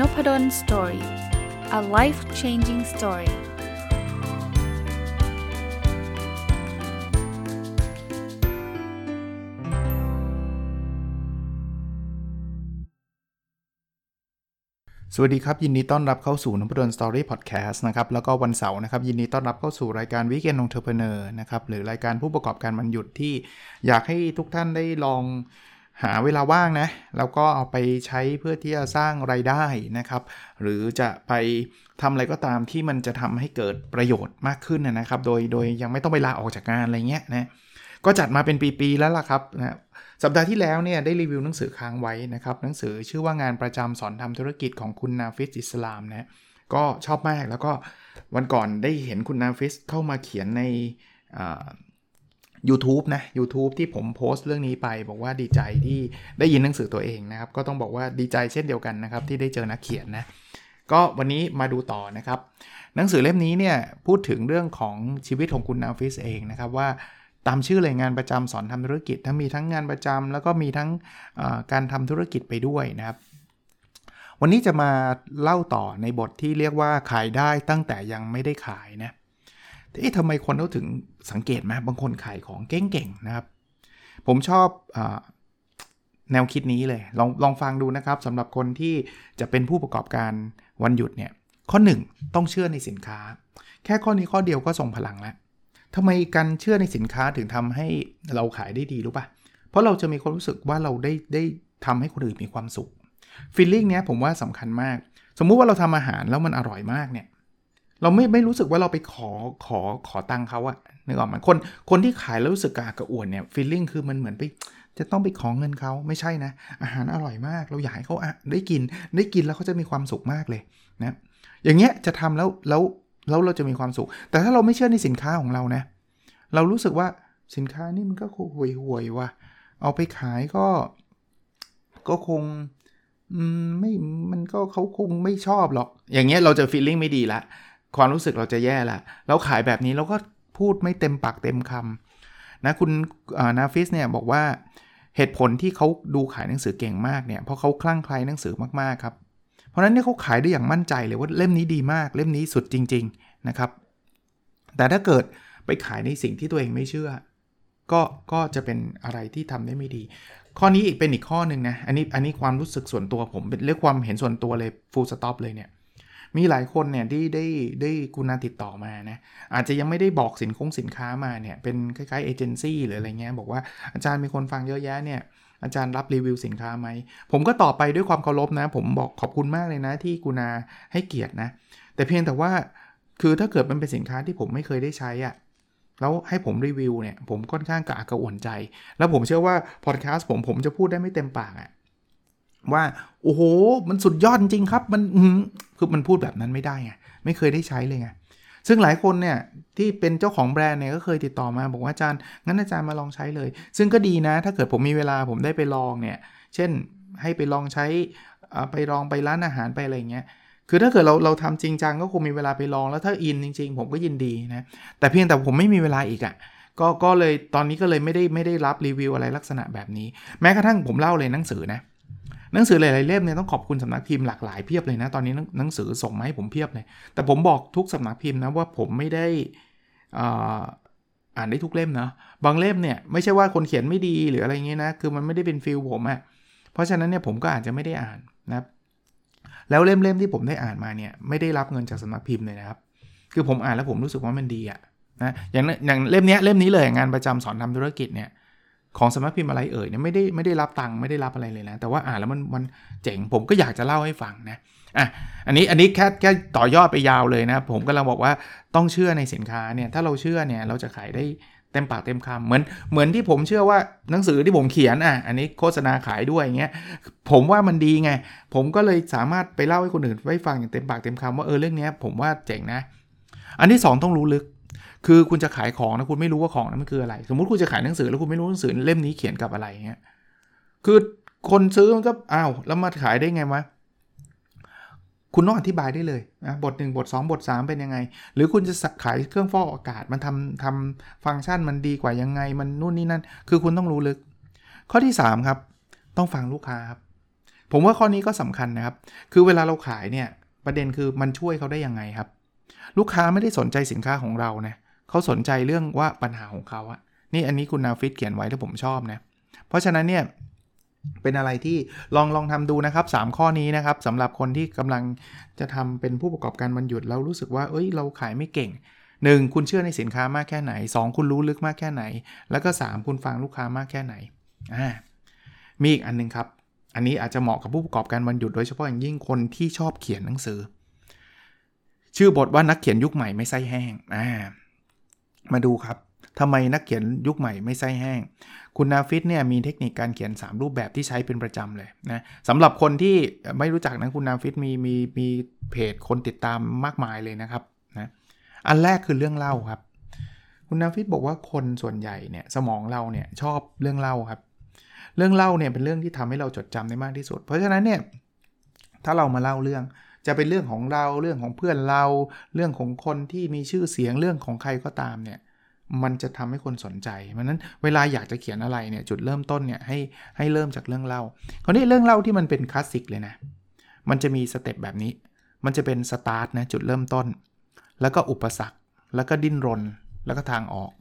Noppadol Story a life changing story สวัสดีครับ ยินดีต้อนรับเข้าสู่นพดล Story Podcast นะครับแล้วก็วันเสาร์นะครับยินดีต้อนรับเข้าสู่รายการ Weekend Entrepreneur นะครับหรือรายการผู้ประกอบการวันหยุดที่อยากให้ทุกท่านได้ลอง หาเวลาว่างนะ แล้วก็เอาไปใช้เพื่อที่จะสร้างรายได้นะครับ หรือจะไปทำอะไรก็ตามที่มันจะทำให้เกิดประโยชน์มากขึ้นนะครับ โดยโดยยังไม่ต้องไปลาออกจากงานอะไรเงี้ยนะก็จัดมาเป็นปี ๆ แล้วล่ะครับนะสัปดาห์ที่แล้วเนี่ยได้รีวิวหนังสือค้างไว้นะครับ หนังสือชื่อว่างานประจำสอนทำธุรกิจของคุณนาฟิสอิสลามนะก็ชอบมากแล้วก็วันก่อนได้เห็นคุณนาฟิสเข้ามาเขียนใน YouTube นะ YouTube ที่ผมโพสต์เรื่องนี้ไป บอกว่าดีใจที่ได้ยินหนังสือตัวเองนะครับ ก็ต้องบอกว่าดีใจเช่นเดียวกันนะครับ ที่ได้เจอนักเขียนนะ ก็วันนี้มาดูต่อนะครับ หนังสือเล่มนี้เนี่ยพูดถึงเรื่องของชีวิตของคุณนาฟิสเองนะครับว่าตามชื่อเลยงานประจำสอนทำธุรกิจ ทั้งมีทั้งงานประจำแล้วก็มีทั้งการทำธุรกิจไปด้วยนะครับ วันนี้จะมาเล่าต่อในบทที่เรียกว่าขายได้ตั้งแต่ยังไม่ได้ขายนะ เอ๊ะทำไมคนเขาถึงสังเกตไหมบางคนขายของเก่งๆนะครับ ผมชอบอแนวคิดนี้เลยลองลองฟังดูนะครับสำหรับคนที่จะเป็นผู้ประกอบการวันหยุดเนี่ยข้อ 1 ต้องเชื่อในสินค้า แค่ข้อนี้ข้อเดียวก็ส่งพลังแล้วทำไมการเชื่อในสินค้าถึงทำให้เราขายได้ดีรู้ปะ่ะ เพราะเราจะมีความรู้สึกว่าเราได้ได้ทำให้คนอื่นมีความสุขฟีลลิ่งเนี้ยผมว่าสำคัญมาก สมมุติว่าเราทำอาหารแล้วมันอร่อยมากเนี่ย เราไม่ไม่รู้สึกว่าเราไปขอขอขอตังค์เขาอะนึกออกไหมคนคนที่ขายแล้วรู้สึกกากระอ่วนเนี่ยฟีลลิ่งคือมันเหมือนไปจะต้องไปขอเงินเขาไม่ใช่นะ อาหารอร่อยมาก เราอยากให้เขาได้กินได้กินแล้วเขาจะมีความสุขมากเลยนะอย่างเงี้ยจะทำแล้วแล้วแล้วเราจะมีความสุข แต่ถ้าเราไม่เชื่อในสินค้าของเรานะ เรารู้สึกว่าสินค้านี่มันก็ห่วยห่วยว่ะเอาไปขายก็ ก็คงไม่มันก็เขาคงไม่ชอบหรอก อย่างเงี้ยเราจะฟีลลิ่งไม่ดีละ ความรู้สึกเราจะแย่ละเราขายแบบนี้เราก็พูดไม่เต็มปากเต็มคำนะคุณนาฟิสเนี่ยบอกว่าเหตุผลที่เขาดูขายหนังสือเก่งมากเนี่ยเพราะเขาคลั่งไคล้หนังสือมากๆครับเพราะนั้นเนี่ยเขาขายได้อย่างมั่นใจเลยว่าเล่มนี้ดีมากเล่มนี้สุดจริง ๆนะครับ แต่ถ้าเกิดไปขายในสิ่งที่ตัวเองไม่เชื่อ ก็ก็จะเป็นอะไรที่ทำได้ไม่ดี ข้อนี้อีกเป็นอีกข้อหนึ่งนะอันนี้อันนี้ความรู้สึกส่วนตัวผมเป็นเรื่องความเห็นส่วนตัวเลย full stop เลยเนี่ย มีหลายคนเนี่ยที่ได้ได้กรุณาติดต่อมานะอาจจะยังไม่ได้บอกสินคงสินค้ามาเนี่ยเป็นคล้ายๆเอเจนซี่หรืออะไรเงี้ยบอกว่าอาจารย์มีคนฟังเยอะแยะเนี่ยอาจารย์รับรีวิวสินค้าไหม ผมก็ตอบไปด้วยความเคารพนะ ผมบอกขอบคุณมากเลยนะที่กรุณาให้เกียรตินะ แต่เพียงแต่ว่าคือถ้าเกิดมันเป็นสินค้าที่ผมไม่เคยได้ใช้อะ่ะแล้วให้ผมรีวิวเนี่ย ผมค่อนข้างกระอักกระอ่วนใจ แล้วผมเชื่อว่าพอดแคสต์ผมผมจะพูดได้ไม่เต็มปากอะ่ะ ว่า โอ้โห มันสุดยอดจริงครับ มันคือมันพูดแบบนั้นไม่ได้ไงไม่เคยได้ใช้เลยไงซึ่งหลายคนเนี่ยที่เป็นเจ้าของแบรนด์เนี่ยก็เคยติดต่อมาบอกว่าอาจารย์งั้นอาจารย์มาลองใช้เลย ซึ่งก็ดีนะ ถ้าเกิดผมมีเวลาผมได้ไปลองเนี่ย เช่นให้ไปลองใช้ไปลองไปร้านอาหารไปอะไรเงี้ยคือถ้าเกิดเราเราทำจริงจังก็คงมีเวลาไปลองแล้วถ้าอินจริง ๆ ผมก็ยินดีนะแต่เพียงแต่ผมไม่มีเวลาอีกอะ่ะก็ก็เลยตอนนี้ก็เลยไม่ได้ไม่ได้รับรีวิวอะไรลักษณะแบบนี้ แม้กระทั่งผมเล่าเลยหนังสือนะ หนังสือหลาย ๆ เล่มเนี่ยต้องขอบคุณสำนักพิมพ์หลากหลายเพียบเลยนะ ตอนนี้หนังสือส่งมาให้ผมเพียบเลย แต่ผมบอกทุกสำนักพิมพ์นะว่าผมไม่ได้อ่านได้ทุกเล่มนะบางเล่มเนี่ยไม่ใช่ว่าคนเขียนไม่ดีหรืออะไรเงี้ยนะคือมันไม่ได้เป็นฟิลผมอะ่ะเพราะฉะนั้นเนี่ยผมก็อาจจะไม่ได้อ่านนะแล้วเล่ม ๆ ที่ผมได้อ่านมาเนี่ยไม่ได้รับเงินจากสำนักพิมพ์เลยนะครับ คือผมอ่านแล้วผมรู้สึกว่ามันดีอะนะอย่างอย่างเล่มนี้เล่มนี้เลยงานประจำสอนทำธุรกิจเนี่ย ของสำนักพิมพ์อะไรเอ่ยเนี่ยไม่ได้ไม่ได้รับตังค์ไม่ได้รับอะไรเลยนะ แต่ว่าอ่านแล้วมันมันเจ๋งผมก็อยากจะเล่าให้ฟังนะอะอันนี้อันนี้แค่แค่ต่อยอดไปยาวเลยนะ ผมก็ลังบอกว่าต้องเชื่อในสินค้าเนี่ยถ้าเราเชื่อเนี่ยเราจะขายได้เต็มปากเต็มคำเหมือนเหมือนที่ผมเชื่อว่าหนังสือที่ผมเขียนอะอันนี้โฆษณาขายด้วยอย่างเงี้ยผมว่ามันดีไง ผมก็เลยสามารถไปเล่าให้คนอื่นไว้ฟังอย่างเต็มปากเต็มคำว่าเออเรื่องนี้ผมว่าเจ๋งนะ อันที่ 2 ต้องรู้ลึก คือคุณจะขายของนะคุณไม่รู้ว่าของนั้นมันคืออะไร สมมติคุณจะขายหนังสือแล้วคุณไม่รู้หนังสือเล่มนี้เขียนกับอะไรเงี้ยคือคนซื้อมันก็อ้าวแล้วมาขายได้ไงวะคุณต้องอธิบายได้เลยนะบท 1 บท 2 บท 3 เป็นยังไง หรือคุณจะขายเครื่องฟอกอากาศมันทำทำฟังก์ชันมันดีกว่ายังไง มันนู่นนี่นั่น คือคุณต้องรู้ลึก ข้อที่ 3 ครับ ต้องฟังลูกค้าครับ ผมว่าข้อนี้ก็สำคัญนะครับ คือเวลาเราขายเนี่ย ประเด็นคือมันช่วยเขาได้ยังไงครับ ลูกค้าไม่ได้สนใจสินค้าของเรานะ เขาสนใจเรื่องว่าปัญหาของเขาอะนี่อันนี้คุณนาฟิตเขียนไว้ที่ผมชอบนะ เพราะฉะนั้นเนี่ยเป็นอะไรที่ลองลองทำดูนะครับ 3 ข้อนี้นะครับสำหรับคนที่กำลังจะทำเป็นผู้ประกอบการวันหยุดแล้วรู้สึกว่า เอ้ย เราขายไม่เก่ง 1. คุณเชื่อในสินค้ามากแค่ไหน 2. คุณรู้ลึกมากแค่ไหน แล้วก็ 3. คุณฟังลูกค้ามากแค่ไหนอ่ามีอีกอันนึงครับ อันนี้อาจจะเหมาะกับผู้ประกอบการวันหยุดโดยเฉพาะอย่างยิ่งคนที่ชอบเขียนหนังสือ ชื่อบทว่านักเขียนยุคใหม่ไม่ไส้แห้งอ่า มาดูครับทำไมนักเขียนยุคใหม่ไม่ไส้แห้ง คุณนาฟิตเนี่ยมีเทคนิคการเขียน 3 รูปแบบที่ใช้เป็นประจำเลยนะสำหรับคนที่ไม่รู้จักนะคุณนาฟิตมีมีมีเพจคนติดตามมากมายเลยนะครับนะอันแรกคือเรื่องเล่าครับ คุณนาฟิตบอกว่าคนส่วนใหญ่เนี่ยสมองเราเนี่ยชอบเรื่องเล่าครับ เรื่องเล่าเนี่ยเป็นเรื่องที่ทำให้เราจดจำได้มากที่สุด เพราะฉะนั้นเนี่ยถ้าเรามาเล่าเรื่อง จะเป็นเรื่องของเราเรื่องของเพื่อนเรา เรื่องของคนที่มีชื่อเสียงเรื่องของใครก็ตามเนี่ยมันจะทำให้คนสนใจเพราะนั้นเวลาอยากจะเขียนอะไรเนี่ยจุดเริ่มต้นเนี่ยให้ให้เริ่มจากเรื่องเล่าคราวนี้เรื่องเล่าที่มันเป็นคลาสสิกเลยนะมันจะมี step แบบนี้ มันจะเป็นสตาร์ทนะจุดเริ่มต้น แล้วก็อุปสรรค แล้วก็ดิ้นรน แล้วก็ทางออก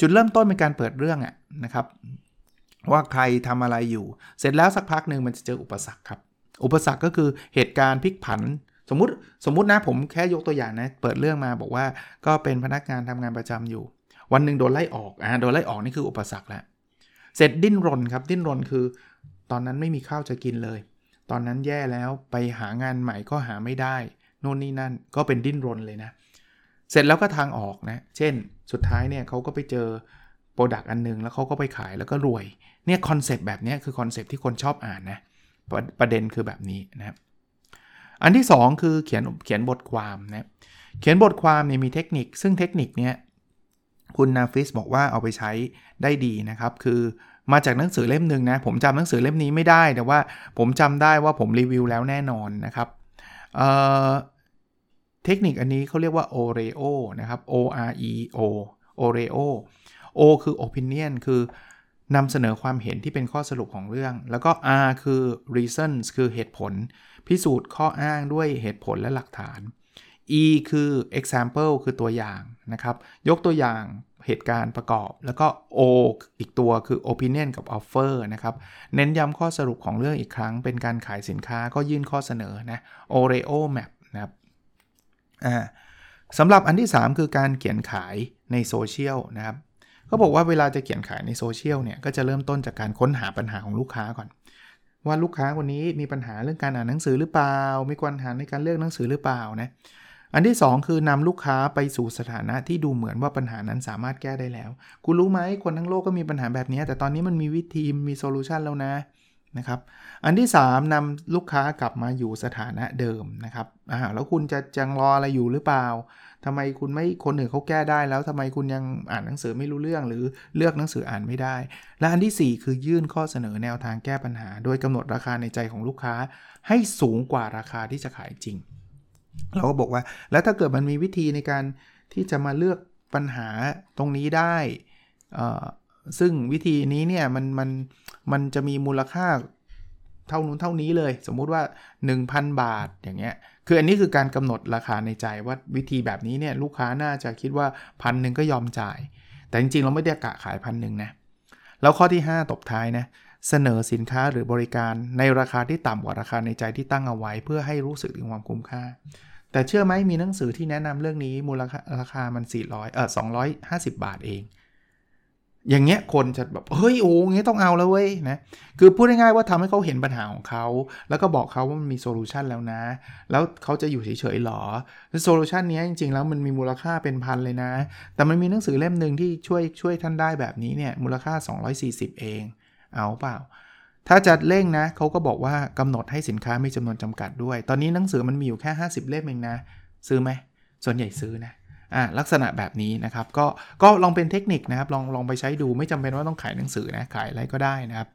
จุดเริ่มต้นเป็นการเปิดเรื่องอะนะครับ ว่าใครทำอะไรอยู่ เสร็จแล้วสักพักหนึ่งมันจะเจออุปสรรคครับ อุปสรรคก็คือเหตุการณ์พลิกผัน สมมติสมมตินะผมแค่ยกตัวอย่างนะ เปิดเรื่องมาบอกว่าก็เป็นพนักงานทำงานประจำอยู่ วันหนึ่งโดนไล่ออกอ่าโดนไล่ออกนี่คืออุปสรรคแล้วเสร็จดิ้นรนครับดิ้นรนคือ ตอนนั้นไม่มีข้าวจะกินเลย ตอนนั้นแย่แล้วไปหางานใหม่ก็หาไม่ได้โน่นนี่นั่นก็เป็นดิ้นรนเลยนะ เสร็จแล้วก็ทางออกนะ เช่น สุดท้ายเนี่ยเขาก็ไปเจอ product อันนึง แล้วเขาก็ไปขายแล้วก็รวย เนี่ย concept แบบนี้คือ concept ที่คนชอบอ่านนะ ประเด็นคือแบบนี้นะครับอันที่ 2 คือเขียนเขียนบทความนะเขียนบทความเนี่ยมีเทคนิค ซึ่งเทคนิคเนี้ยคุณนาฟิสบอกว่าเอาไปใช้ได้ดีนะครับ คือมาจากหนังสือเล่มหนึ่งนะ ผมจำหนังสือเล่มนี้ไม่ได้ แต่ว่าผมจำได้ว่าผมรีวิวแล้วแน่นอนนะครับเเทคนิคอันนี้เขาเรียกว่า Oreo นะครับ O R E O Oreo O คือ opinion คือ นำเสนอความเห็นที่เป็นข้อสรุปของเรื่อง แล้วก็ R คือ reasons คือเหตุผล พิสูจน์ข้ออ้างด้วยเหตุผลและหลักฐาน E คือ example คือตัวอย่างนะครับ ยกตัวอย่างเหตุการณ์ประกอบ แล้วก็ O อีกตัวคือ opinion กับ offer นะครับ เน้นย้ำข้อสรุปของเรื่องอีกครั้ง เป็นการขายสินค้าก็ยื่นข้อเสนอนะ Oreo map นะครับอ่าสำหรับอันที่ 3 คือการเขียนขายในโซเชียลนะครับ เขาบอกว่าเวลาจะเขียนขายในโซเชียลเนี่ยก็จะเริ่มต้นจากการค้นหาปัญหาของลูกค้าก่อน ว่าลูกค้าคนนี้มีปัญหาเรื่องการอ่านหนังสือหรือเปล่า มีปัญหาในการเลือกหนังสือหรือเปล่านะอันที่ 2 คือนำลูกค้าไปสู่สถานะที่ดูเหมือนว่าปัญหานั้นสามารถแก้ได้แล้ว คุณรู้ไหมคนทั้งโลกก็มีปัญหาแบบนี้ แต่ตอนนี้มันมีวิธีมีโซลูชันแล้วนะ นะครับ อันที่ 3นำลูกค้ากลับมาอยู่สถานะเดิมนะครับอ่าแล้วคุณจะจังรออะไรอยู่หรือเปล่าทำไมคุณไม่คนอื่นเขาแก้ได้แล้วทำไมคุณยังอ่านหนังสือไม่รู้เรื่องหรือเลือกหนังสืออ่านไม่ได้ และอันที่ 4 คือยื่นข้อเสนอแนวทางแก้ปัญหา โดยกำหนดราคาในใจของลูกค้า ให้สูงกว่าราคาที่จะขายจริง เราก็บอกว่า แล้วถ้าเกิดมันมีวิธีในการที่จะมาเลือกปัญหาตรงนี้ได้ ซึ่งวิธีนี้เนี่ยมันมันมันจะมีมูลค่าเท่านู้นเท่านี้เลย สมมุติว่า 1,000 บาทอย่างเงี้ยคืออันนี้คือการกำหนดราคาในใจว่าวิธีแบบนี้เนี่ยลูกค้าน่าจะคิดว่าพันหนึ่งก็ยอมจ่าย แต่จริงๆ เราไม่ได้กะขายพันหนึ่งนะแล้วข้อที่ 5 ตบท้ายนะเสนอสินค้าหรือบริการในราคาที่ต่ำกว่าราคาในใจที่ตั้งเอาไว้ เพื่อให้รู้สึกถึงความคุ้มค่า แต่เชื่อไหมมีหนังสือที่แนะนำเรื่องนี้มูลค่าราคามัน 400เออ250 บาทเอง อย่างเงี้ยคนจะแบบเฮ้ยโอ้เงี้ยต้องเอาแล้วเว้ยนะคือพูดง่ายๆว่าทำให้เขาเห็นปัญหาของเขา แล้วก็บอกเขาว่ามันมีโซลูชันแล้วนะ แล้วเขาจะอยู่เฉยๆหรอโซลูชันนี้จริงๆ แล้วมันมีมูลค่าเป็นพันเลยนะ แต่มันมีหนังสือเล่มหนึ่งที่ช่วยช่วยท่านได้แบบนี้เนี่ยมูลค่า 240 เอง เอาเปล่า ถ้าจะเร่งนะเขาก็บอกว่ากำหนดให้สินค้ามีจำนวนจำกัดด้วย ตอนนี้หนังสือมันมีอยู่แค่ 50 เล่มเองนะ ซื้อไหมส่วนใหญ่ซื้อนะ อ่าลักษณะแบบนี้นะครับก็ก็ลองเป็นเทคนิคนะครับลองลองไปใช้ดูไม่จำเป็นว่าต้องขายหนังสือนะขายอะไรก็ได้นะครับ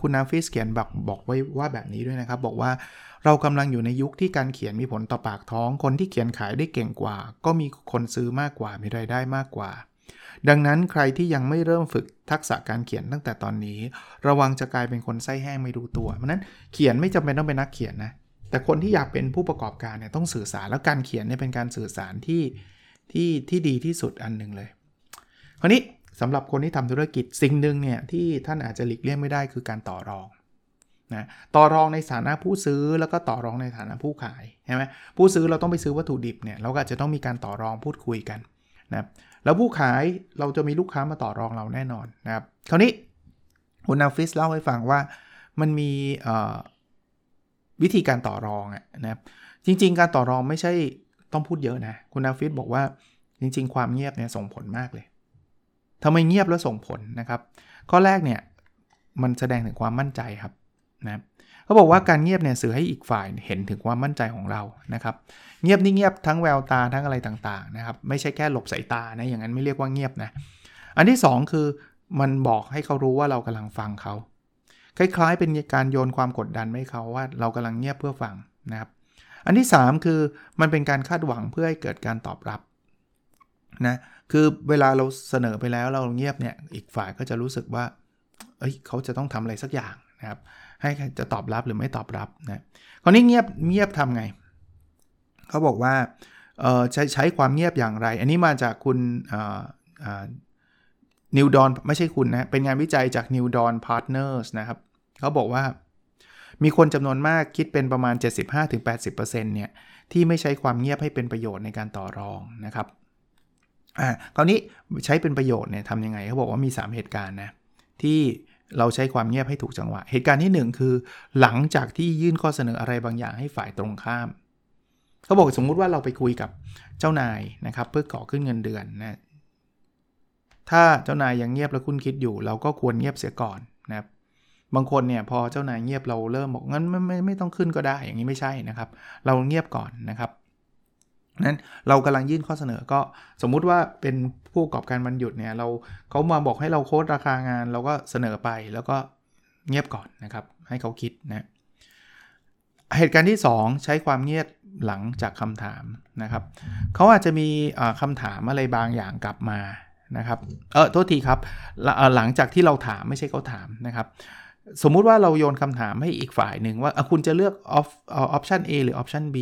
คุณนาฟิสเขียนบอกบอกไว้ว่าแบบนี้ด้วยนะครับ บอกว่าเรากำลังอยู่ในยุคที่การเขียนมีผลต่อปากท้อง คนที่เขียนขายได้เก่งกว่า ก็มีคนซื้อมากกว่า มีรายได้มากกว่า ดังนั้นใครที่ยังไม่เริ่มฝึกทักษะการเขียนตั้งแต่ตอนนี้ ระวังจะกลายเป็นคนไส้แห้งไม่รู้ตัวเพราะนั้นเขียนไม่จำเป็นต้องเป็นนักเขียนนะ แต่คนที่อยากเป็นผู้ประกอบการเนี่ยต้องสื่อสารแล้วการเขียนเนี่ยเป็นการสื่อสารที่ที่ที่ดีที่สุดอันหนึ่งเลย คราวนี้สำหรับคนที่ทำธุรกิจสิ่งหนึ่งเนี่ยที่ท่านอาจจะหลีกเลี่ยงไม่ได้คือการต่อรองนะต่อรองในฐานะผู้ซื้อแล้วก็ต่อรองในฐานะผู้ขายใช่ไหมผู้ซื้อเราต้องไปซื้อวัตถุดิบเนี่ยเราก็จจะต้องมีการต่อรองพูดคุยกันนะแล้วผู้ขายเราจะมีลูกค้ามาต่อรองเราแน่นอนนะครับคราวนี้คุณนาฟิสเล่าให้ฟังว่ามันมี วิธีการต่อรองนะครับจริง ๆ การต่อรองไม่ใช่ต้องพูดเยอะนะ คุณนาฟิสบอกว่าจริง ๆ ความเงียบเนี่ยส่งผลมากเลยทำไมเงียบแล้วส่งผลนะครับข้อแรกเนี่ยมันแสดงถึงความมั่นใจครับนะเขาบอกว่าการเงียบเนี่ยสื่อให้อีกฝ่ายเห็นถึงความมั่นใจของเรานะครับ เงียบนี่เงียบทั้งแววตาทั้งอะไรต่างๆนะครับ ไม่ใช่แค่หลบสายตานะอย่างนั้นไม่เรียกว่าเงียบนะ อันที่ 2 คือมันบอกให้เขารู้ว่าเรากำลังฟังเขา คล้ายๆ เป็นการโยนความกดดันให้เขาว่าเรากำลังเงียบเพื่อฟังนะครับอันที่ 3 คือมันเป็นการคาดหวังเพื่อให้เกิดการตอบรับนะคือเวลาเราเสนอไปแล้วเราเงียบเนี่ยอีกฝ่ายก็จะรู้สึกว่าเอ้ยเขาจะต้องทำอะไรสักอย่างนะครับให้จะตอบรับหรือไม่ตอบรับนะคราวนี้เงียบเงียบทำไง เขาบอกว่าใช้ใช้ความเงียบอย่างไร อันนี้มาจากคุณนิวดอนไม่ใช่คุณนะ เป็นงานวิจัยจาก New Dawn Partners นะครับ เขาบอกว่า มีคนจำนวนมากคิดเป็นประมาณ 75-80%เนี่ยที่ไม่ใช้ความเงียบให้เป็นประโยชน์ในการต่อรองนะครับอ่าคราวนี้ใช้เป็นประโยชน์เนี่ยทำยังไงเขาบอกว่ามี 3 เหตุการณ์นะที่เราใช้ความเงียบให้ถูกจังหวะ เหตุการณ์ที่ 1 คือ หลังจากที่ยื่นข้อเสนออะไรบางอย่างให้ฝ่ายตรงข้ามเขาบอกสมมุติว่าเราไปคุยกับเจ้านายนะครับ เพื่อขอขึ้นเงินเดือนนะถ้าเจ้านายยังเงียบแล้วคุณคิดอยู่ เราก็ควรเงียบเสียก่อน บางคนเนี่ยพอเจ้านายเงียบเราเริ่มบอกงั้นไม่ไม่ไม่ต้องขึ้นก็ได้อย่างนี้ไม่ใช่นะครับ เราเงียบก่อนนะครับนั้นเรากำลังยื่นข้อเสนอก็สมมุติว่าเป็นผู้ประกอบการมันหยุดเนี่ยเราเขามาบอกให้เราโค้ดราคางาน เราก็เสนอไปแล้วก็เงียบก่อนนะครับ ให้เขาคิดนะเหตุการณ์ที่ 2 ใช้ความเงียบหลังจากคำถามนะครับเขาอาจจะมีคำถามอะไรบางอย่างกลับมานะครับเออโทษทีครับหลังจากที่เราถามไม่ใช่เขาถามนะครับ สมมุติว่าเราโยนคำถามให้อีกฝ่ายหนึ่งว่าคุณจะเลือกออฟออปชัน A หรือออปชัน B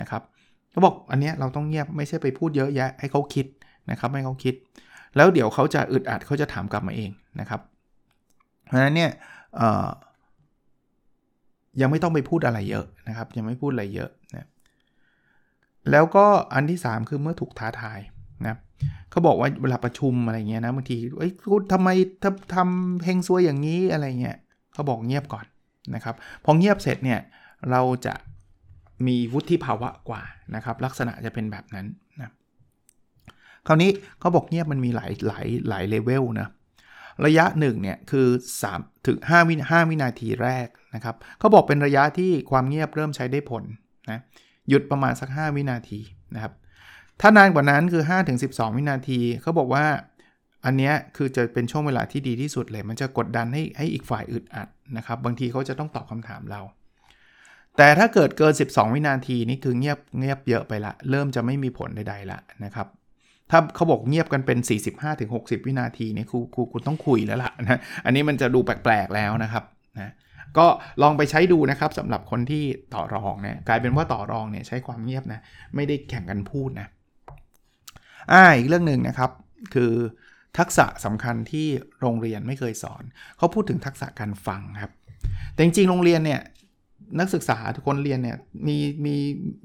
นะครับเขาบอกอันนี้เราต้องเงียบไม่ใช่ไปพูดเยอะแยะให้เขาคิดนะครับให้เขาคิด แล้วเดี๋ยวเขาจะอึดอัดเขาจะถามกลับมาเองนะครับ เพราะฉะนั้นเนี่ยยังไม่ต้องไปพูดอะไรเยอะนะครับ ยังไม่พูดอะไรเยอะนะแล้วก็อันที่ 3 คือเมื่อถูกท้าทายนะเขาบอกว่าเวลาประชุมอะไรเงี้ยนะบางทีเอ้ยคุณทำไมทำทำเฮงซวยอย่างนี้อะไรเงี้ย เขาบอกเงียบก่อนนะครับ พอเงียบเสร็จเนี่ยเราจะมีวุฒิภาวะกว่านะครับ ลักษณะจะเป็นแบบนั้นนะคราวนี้เขาบอกเงียบมันมีหลายหลายหลายเลเวลนะระยะหนึ่งเนี่ยคือ3ถึง5วิ5วินาทีแรกนะครับเขาบอกเป็นระยะที่ความเงียบเริ่มใช้ได้ผลนะหยุดประมาณสัก 5 วินาทีนะครับถ้านานกว่านั้นคือ5ถึง12 วินาทีเขาบอกว่า อันนี้คือจะเป็นช่วงเวลาที่ดีที่สุดเลย มันจะกดดันให้ให้อีกฝ่ายอึดอัดนะครับ บางทีเขาจะต้องตอบคำถามเรา แต่ถ้าเกิดเกิน 12 วินาทีนี่คือเงียบเงียบเยอะไปละ เริ่มจะไม่มีผลใดๆละนะครับ ถ้าเขาบอกเงียบกันเป็น 45-60 วินาทีนี่ครูครูคุณต้องคุยแล้วล่ะนะอันนี้มันจะดูแปลกๆแล้วนะครับนะก็ลองไปใช้ดูนะครับสำหรับคนที่ต่อรองเนี่ยกลายเป็นว่าต่อรองเนี่ยใช้ความเงียบนะไม่ได้แข่งกันพูดนะอ่าอีกเรื่องหนึ่งนะครับ คือ ทักษะสำคัญที่โรงเรียนไม่เคยสอน เขาพูดถึงทักษะการฟังครับ แต่จริงๆโรงเรียนเนี่ยนักศึกษาทุกคนเรียนเนี่ยมีมี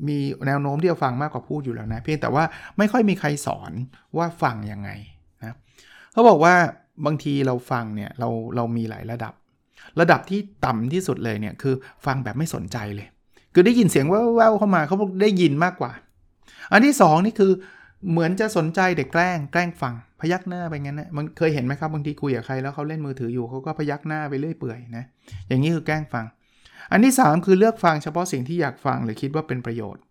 มีแนวโน้มที่จะฟังมากกว่าพูดอยู่แล้วนะ เพียงแต่ว่าไม่ค่อยมีใครสอนว่าฟังยังไงนะเขาบอกว่าบางทีเราฟังเนี่ยเราเรามีหลายระดับ ระดับที่ต่ำที่สุดเลยเนี่ยคือฟังแบบไม่สนใจเลย คือได้ยินเสียงแว่วๆเข้ามาเขาบอกได้ยินมากกว่า อันที่ 2 นี่คือ เหมือนจะสนใจเด็กแกล้งแกล้งฟังพยักหน้าไปงั้นนะมันเคยเห็นไหมครับบางทีคุยกับใครแล้วเขาเล่นมือถืออยู่เขาก็พยักหน้าไปเรื่อยเปื่อยนะอย่างนี้คือแกล้งฟัง อันที่ 3 คือเลือกฟังเฉพาะสิ่งที่อยากฟังหรือคิดว่าเป็นประโยชน์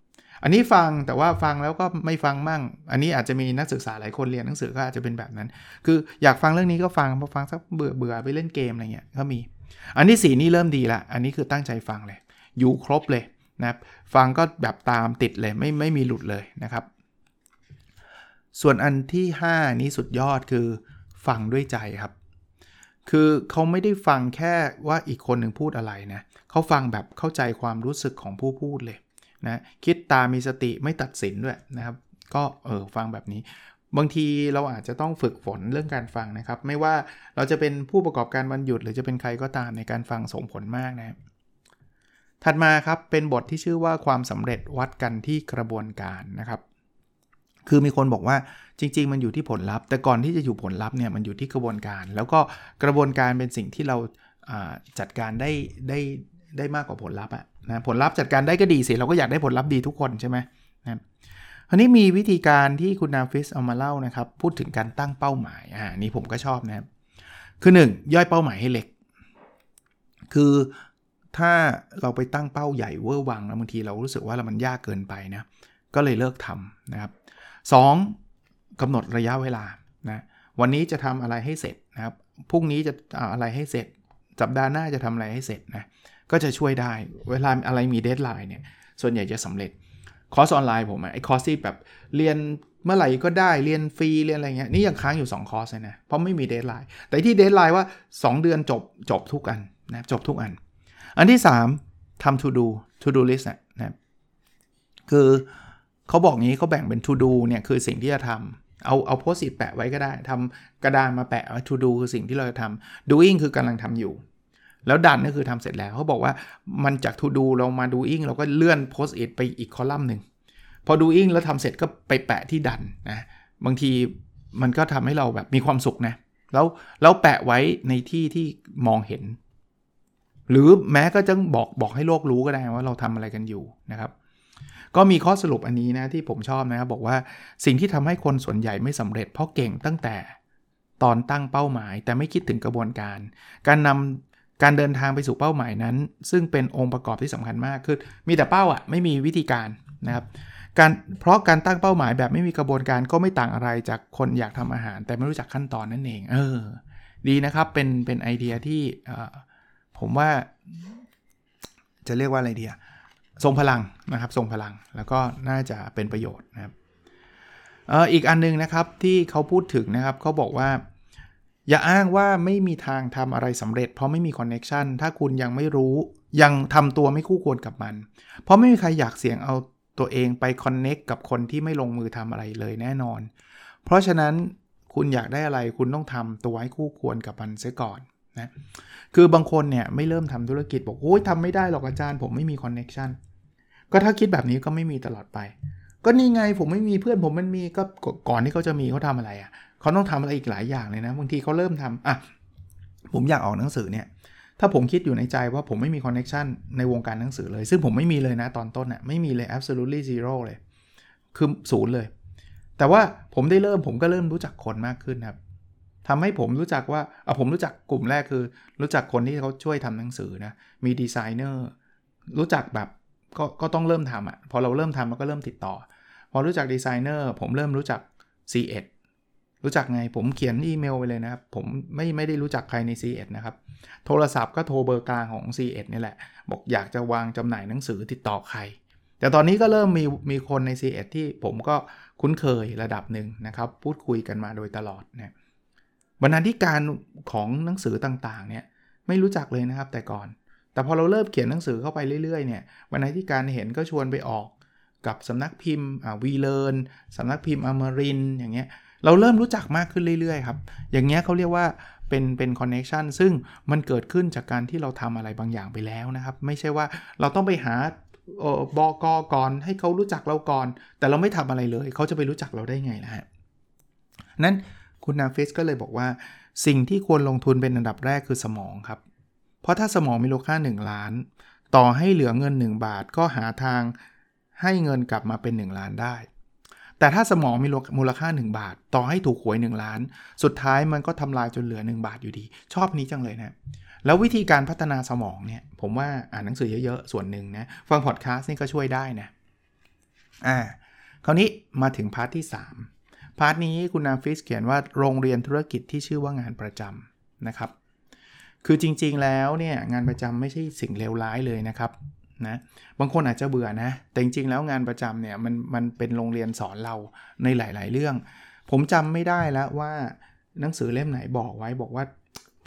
อันนี้ฟังแต่ว่าฟังแล้วก็ไม่ฟังมั่ง อันนี้อาจจะมีนักศึกษาหลายคนเรียนหนังสือก็อาจจะเป็นแบบนั้น คืออยากฟังเรื่องนี้ก็ฟังพอฟังสักเบื่อเบื่อไปเล่นเกมอะไรเงี้ยก็มี อันที่ 4 นี่เริ่มดีละอันนี้คือตั้งใจฟังเลยอยู่ครบเลยนะฟังก็แบบตามติดเลยไม่ไม่มีหลุดเลยนะครับ ส่วนอันที่ 5 นี้สุดยอดคือฟังด้วยใจครับ คือเขาไม่ได้ฟังแค่ว่าอีกคนหนึ่งพูดอะไรนะเขาฟังแบบเข้าใจความรู้สึกของผู้พูดเลยนะคิดตามีสติไม่ตัดสินด้วยนะครับ ก็เออฟังแบบนี้ บางทีเราอาจจะต้องฝึกฝนเรื่องการฟังนะครับ ไม่ว่าเราจะเป็นผู้ประกอบการวันหยุด หรือจะเป็นใครก็ตามในการฟังส่งผลมากนะถัดมาครับเป็นบทที่ชื่อว่าความสำเร็จวัดกันที่กระบวนการนะครับ คือมีคนบอกว่าจริง ๆ มันอยู่ที่ผลลัพธ์ แต่ก่อนที่จะอยู่ผลลัพธ์เนี่ยมันอยู่ที่กระบวนการ แล้วก็กระบวนการเป็นสิ่งที่เราจัดการได้ได้ได้มากกว่าผลลัพธ์อะนะผลลัพธ์จัดการได้ก็ดีสิเราก็อยากได้ผลลัพธ์ดีทุกคนใช่ไหมนะคราวนี้มีวิธีการที่คุณนาฟิสเอามาเล่านะครับ พูดถึงการตั้งเป้าหมายอ่านี่ผมก็ชอบนะครับคือ 1 ย่อยเป้าหมายให้เล็ก คือถ้าเราไปตั้งเป้าใหญ่เวอร์วังแล้วบางทีเรารู้สึกว่ามันยากเกินไปนะก็เลยเลิกทำนะครับ 2. กำหนดระยะเวลานะวันนี้จะทำอะไรให้เสร็จนะครับพรุ่งนี้จะอะไรให้เสร็จ สัปดาห์หน้าจะทำอะไรให้เสร็จนะก็จะช่วยได้เวลาอะไรมี deadline เนี่ยส่วนใหญ่จะสำเร็จคอร์สออนไลน์ผมไอ้คอร์สที่แบบเรียนเมื่อไหร่ก็ได้เรียนฟรีเรียนอะไรเงี้ยนี่ยังค้างอยู่ 2 คอร์สเลยนะเพราะไม่มี deadline แต่ที่ deadline ว่า 2 เดือนจบจบทุกอันนะจบทุกอัน อันที่ 3ทำ to do to do list นะคือ เขาบอกงี้เขาแบ่งเป็น to do เนี่ยคือสิ่งที่จะทำเอาเอาโพสต์ิแปะไว้ก็ได้ทำกระดานมาแปะ to do คือสิ่งที่เราจะทำ doing คือกำลังทำอยู่ แล้วดันก็คือทำเสร็จแล้วเขาบอกว่ามันจาก to do เรามา doing เราก็เลื่อน post it ไปอีกคอลัมน์หนึ่งพอ doing แล้วทำเสร็จก็ไปแปะที่ดันนะบางทีมันก็ทำให้เราแบบมีความสุขนะแล้วแล้วแปะไว้ในที่ที่มองเห็น หรือแม้ก็จะบอกบอกให้โลกรู้ก็ได้ว่าเราทำอะไรกันอยู่นะครับ ก็มีข้อสรุปอันนี้นะที่ผมชอบนะครับบอกว่าสิ่งที่ทำให้คนส่วนใหญ่ไม่สำเร็จเพราะเก่งตั้งแต่ตอนตั้งเป้าหมาย แต่ไม่คิดถึงกระบวนการ การนำการเดินทางไปสู่เป้าหมายนั้น ซึ่งเป็นองค์ประกอบที่สำคัญมากคือมีแต่เป้าอะไม่มีวิธีการนะครับการเพราะการตั้งเป้าหมายแบบไม่มีกระบวนการก็ไม่ต่างอะไรจากคนอยากทำอาหาร แต่ไม่รู้จักขั้นตอนนั่นเองเออดีนะครับเป็นเป็นไอเดียที่ผมว่าจะเรียกว่าอะไรเดีย ทรงพลังนะครับทรงพลังแล้วก็น่าจะเป็นประโยชน์นะครับอีกอันนึงนะครับที่เขาพูดถึงนะครับเขาบอกว่า อย่าอ้างว่าไม่มีทางทำอะไรสำเร็จ เพราะไม่มี connection ถ้าคุณยังไม่รู้ยังทำตัวไม่คู่ควรกับมัน เพราะไม่มีใครอยากเสี่ยงเอาตัวเองไป connect กับคนที่ไม่ลงมือทำอะไรเลยแน่นอน เพราะฉะนั้นคุณอยากได้อะไรคุณต้องทำตัวให้คู่ควรกับมันเสียก่อนนะคือบางคนเนี่ยไม่เริ่มทำธุรกิจบอกโอ้ยทำไม่ได้หรอกอาจารย์ ผมไม่มี connection ก็ถ้าคิดแบบนี้ก็ไม่มีตลอดไป ก็นี่ไงผมไม่มีเพื่อนผมมันมีก็ก่อนที่เขาจะมีเขาทำอะไรอะ่ะเขาต้องทำอะไรอีกหลายอย่างเลยนะบางทีเขาเริ่มทำอะผมอยากออกหนังสือเนี่ยถ้าผมคิดอยู่ในใจว่าผมไม่มี connection ในวงการหนังสือเลย ซึ่งผมไม่มีเลยนะตอนต้นอะ่ะไม่มีเลย absolutely zero เลย คือศูนย์เลย แต่ว่าผมได้เริ่มผมก็เริ่มรู้จักคนมากขึ้นครับทำให้ผมรู้จักว่าเอาผมรู้จักกลุ่มแรกคือ รู้จักคนที่เขาช่วยทำหนังสือนะมีดีไซเนอร์รู้จักแบบ ก็ก็ต้องเริ่มทำอะ่ะพอเราเริ่มทำเราก็เริ่มติดต่อ พอรู้จักดีไซเนอร์ผมเริ่มรู้จัก C1 รู้จักไงผมเขียนอีเมลไปเลยนะครับ ผมไม่ไม่ได้รู้จักใครใน C1 นะครับ โทรศัพท์ก็โทรเบอร์กลางของ C1 นี่แหละ บอกอยากจะวางจำหน่ายหนังสือติดต่อใคร แต่ตอนนี้ก็เริ่มมีมีคนใน C1 ที่ผมก็คุ้นเคยระดับหนึ่งนะครับ พูดคุยกันมาโดยตลอดเนี่ยบรรณาธิการของหนังสือต่างๆเนี่ยไม่รู้จักเลยนะครับแต่ก่อน แต่พอเราเริ่มเขียนหนังสือเข้าไปเรื่อยๆเนี่ยบรรณาธิการเห็นก็ชวนไปออกกับสำนักพิมพ์วีเลนสำนักพิมพ์อมรินอย่างเงี้ยเราเริ่มรู้จักมากขึ้นเรื่อยๆครับอย่างเงี้ยเขาเรียกว่าเป็นเป็น connection ซึ่งมันเกิดขึ้นจากการที่เราทำอะไรบางอย่างไปแล้วนะครับ ไม่ใช่ว่าเราต้องไปหาบอกอก่อนให้เขารู้จักเราก่อน แต่เราไม่ทำอะไรเลย เขาจะไปรู้จักเราได้ไงนะฮะนั้นคุณนาฟิสก็เลยบอกว่า สิ่งที่ควรลงทุนเป็นอันดับแรกคือสมองครับ เพราะถ้าสมองมีมูลค่า 1 ล้าน ต่อให้เหลือเงิน 1 บาทก็หาทางให้เงินกลับมาเป็น 1 ล้านได้ แต่ถ้าสมองมีมูลค่า 1 บาท ต่อให้ถูกหวย 1 ล้าน สุดท้ายมันก็ทำลายจนเหลือ 1 บาทอยู่ดี ชอบนี้จังเลยนะแล้ววิธีการพัฒนาสมองเนี่ย ผมว่าอ่านหนังสือเยอะๆ ส่วนหนึ่งนะ ฟังพอดคาสต์นี่ก็ช่วยได้นะอ่าคราวนี้มาถึง part ที่ 3 part นี้คุณนาฟิสเขียนว่าโรงเรียนธุรกิจที่ชื่อว่างานประจำนะครับ คือจริงๆแล้วเนี่ยงานประจำไม่ใช่สิ่งเลวร้ายเลยนะครับนะบางคนอาจจะเบื่อนะ แต่จริงๆแล้วงานประจำเนี่ยมันมันเป็นโรงเรียนสอนเราในหลาย ๆ เรื่อง ผมจำไม่ได้แล้วว่าหนังสือเล่มไหนบอกไว้บอกว่า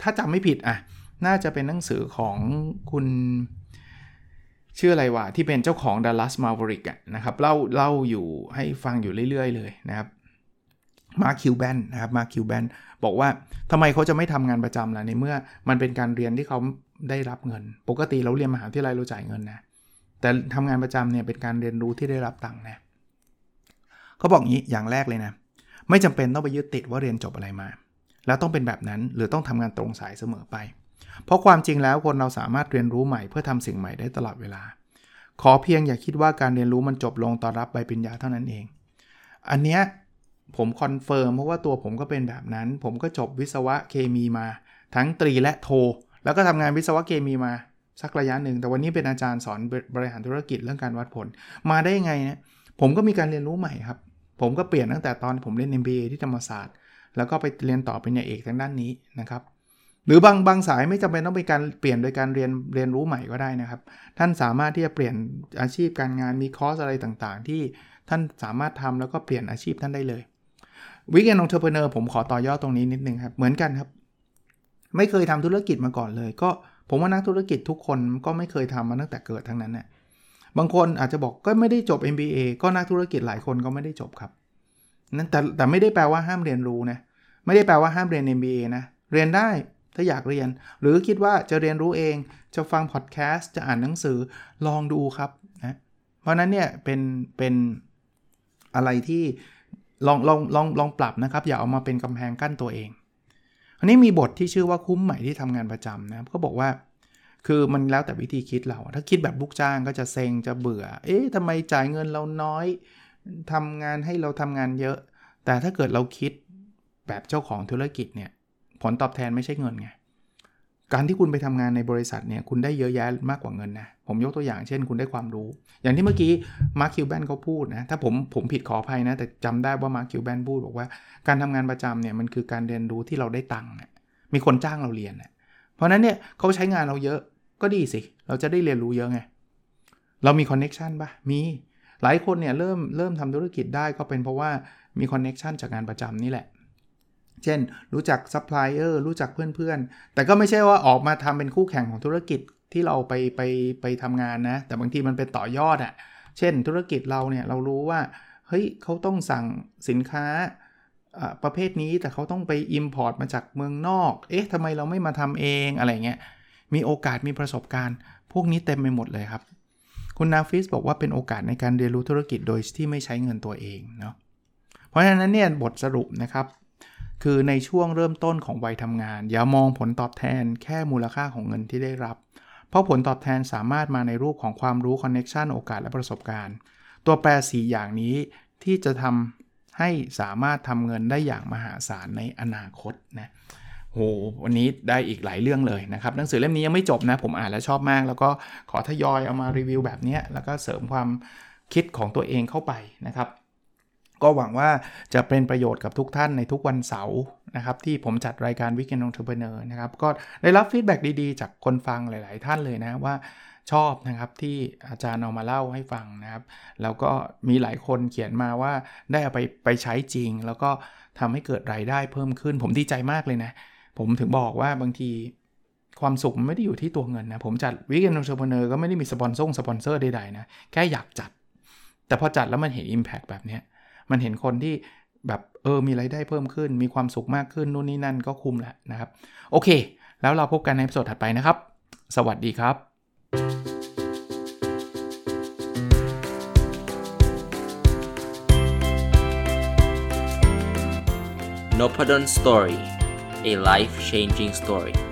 ถ้าจำไม่ผิดอะน่าจะเป็นหนังสือของคุณชื่ออะไรวะที่เป็นเจ้าของ Dallas Maverick นะครับเล่าเล่าอยู่ให้ฟังอยู่เรื่อย ๆ เลยนะครับ มาคิวแบนนะครับมาคิวแบนบอกว่าทำไมเขาจะไม่ทำงานประจำล่ะในเมื่อมันเป็นการเรียนที่เขาได้รับเงิน ปกติเราเรียนมหาวิทยาลัยเราจ่ายเงินนะแต่ทำงานประจำเนี่ยเป็นการเรียนรู้ที่ได้รับตังค์นะเขาบอกงี้อย่างแรกเลยนะไม่จำเป็นต้องไปยึดติดว่าเรียนจบอะไรมา แล้วต้องเป็นแบบนั้นหรือต้องทำงานตรงสายเสมอไป เพราะความจริงแล้วคนเราสามารถเรียนรู้ใหม่เพื่อทำสิ่งใหม่ได้ตลอดเวลา ขอเพียงอย่าคิดว่าการเรียนรู้มันจบลงตอนรับใบปริญญาเท่านั้นเอง อันเนี้ย ผม confirm เพราะว่าตัวผมก็เป็นแบบนั้น ผมก็จบวิศวะเคมีมา ทั้งตรีและโท แล้วก็ทำงานวิศวะเคมีมา สักระยะหนึ่ง แต่วันนี้เป็นอาจารย์สอนบริหารธุรกิจเรื่องการวัดผล มาได้ยังไงเนี่ยผมก็มีการเรียนรู้ใหม่ครับ ผมก็เปลี่ยนตั้งแต่ตอนผมเรียน MBA ที่ธรรมศาสตร์ แล้วก็ไปเรียนต่อเป็นเอกทางด้านนี้นะครับหรือบางบางสายไม่จำเป็นต้องเป็นการเปลี่ยนโดยการเรียนเรียนรู้ใหม่ก็ได้นะครับ ท่านสามารถที่จะเปลี่ยนอาชีพการงานมีคอร์สอะไรต่างๆ ที่ท่านสามารถทำแล้วก็เปลี่ยนอาชีพท่านได้เลย Weekend Entrepreneur ผมขอต่อยอดตรงนี้นิดนึงครับ เหมือนกันครับ ไม่เคยทำธุรกิจมาก่อนเลย ก็ผมว่านักธุรกิจทุกคนก็ไม่เคยทำมาตั้งแต่เกิดทั้งนั้นเนี่ยบางคนอาจจะบอกก็ไม่ได้จบ MBA ก็นักธุรกิจหลายคนก็ไม่ได้จบครับนั่นแต่แต่ไม่ได้แปลว่าห้ามเรียนรู้นะไม่ได้แปลว่าห้ามเรียน MBA นะเรียนได้ถ้าอยากเรียน หรือคิดว่าจะเรียนรู้เองจะฟังพอดแคสต์จะอ่านหนังสือลองดูครับนะเพราะนั้นเนี่ยเป็นเป็นอะไรที่ ลองลองลองลองปรับนะครับ อย่าเอามาเป็นกำแพงกั้นตัวเอง อันนี้มีบทที่ชื่อว่าคุ้มใหม่ที่ทำงานประจำนะก็บอกว่า คือมันแล้วแต่วิธีคิดเรา ถ้าคิดแบบลูกจ้างก็จะเซ็งจะเบื่อ เอ๊ะทำไมจ่ายเงินเราน้อยทำงานให้เราทำงานเยอะ แต่ถ้าเกิดเราคิดแบบเจ้าของธุรกิจเนี่ยผลตอบแทนไม่ใช่เงินไง การที่คุณไปทำงานในบริษัทเนี่ยคุณได้เยอะแยะมากกว่าเงินนะ ผมยกตัวอย่างเช่น คุณได้ความรู้ อย่างที่เมื่อกี้ Mark Cuban เขาพูดนะ ถ้าผมผมผิดขออภัยนะ แต่จำได้ว่า Mark Cuban พูดบอกว่า การทำงานประจำเนี่ยมันคือการเรียนรู้ที่เราได้ตังค์มีคนจ้างเราเรียนนะเพราะนั้นเนี่ยเขาใช้งานเราเยอะก็ดีสิ เราจะได้เรียนรู้เยอะไง เรามี connection ปะมีหลายคนเนี่ยเริ่มเริ่มทำธุรกิจได้ก็เป็นเพราะว่ามี connection จากงานประจำนี่แหละ เช่น รู้จักซัพพลายเออร์รู้จักเพื่อนๆ แต่ก็ไม่ใช่ว่าออกมาทำเป็นคู่แข่งของธุรกิจที่เราไปไปไปทำงานนะ แต่บางทีมันเป็นต่อยอดอะ่ะ เช่น ธุรกิจเราเนี่ยเรารู้ว่า เฮ้ยเขาต้องสั่งสินค้าประเภทนี้แต่เขาต้องไป Import มาจากเมืองนอก เอ๊ะทำไมเราไม่มาทำเองอะไรเงี้ย มีโอกาสมีประสบการณ์ พวกนี้เต็มไปหมดเลยครับ คุณนาฟิสบอกว่าเป็นโอกาสในการเรียนรู้ธุรกิจโดยที่ไม่ใช้เงินตัวเองเนาะ เพราะฉะนั้นเนี่ยบทสรุปนะครับ คือในช่วงเริ่มต้นของวัยทำงาน อย่ามองผลตอบแทนแค่มูลค่าของเงินที่ได้รับ เพราะผลตอบแทนสามารถมาในรูปของความรู้ connection โอกาสและประสบการณ์ ตัวแปรสี่อย่างนี้ที่จะทำให้สามารถทำเงินได้อย่างมหาศาลในอนาคตนะโหวันนี้ได้อีกหลายเรื่องเลยนะครับ หนังสือเล่มนี้ยังไม่จบนะ ผมอ่านแล้วชอบมาก แล้วก็ขอทยอยเอามารีวิวแบบนี้ แล้วก็เสริมความคิดของตัวเองเข้าไปนะครับ ก็หวังว่าจะเป็นประโยชน์กับทุกท่านในทุกวันเสาร์นะครับที่ผมจัดรายการ Weekend Entrepreneur นะครับก็ได้รับ feedback ดีๆ จากคนฟังหลาย ๆ ท่านเลยนะว่าชอบนะครับที่อาจารย์เอามาเล่าให้ฟังนะครับ แล้วก็มีหลายคนเขียนมาว่าได้เอาไปไปใช้จริง แล้วก็ทำให้เกิดรายได้เพิ่มขึ้น ผมดีใจมากเลยนะ ผมถึงบอกว่าบางทีความสุขไม่ได้อยู่ที่ตัวเงินนะ ผมจัด Weekend Entrepreneur ก็ไม่ได้มีสปอนเซอร์สปอนเซอร์ใดๆนะ แค่อยากจัด แต่พอจัดแล้วมันเห็น impact แบบนี้ มันเห็นคนที่แบบเออมีรายได้เพิ่มขึ้น มีความสุขมากขึ้นนู่นนี่นั่นก็คุ้มแหละนะครับ โอเค แล้วเราพบกันในสดถัดไปนะครับ สวัสดีครับ n o p a d o n Story a life changing story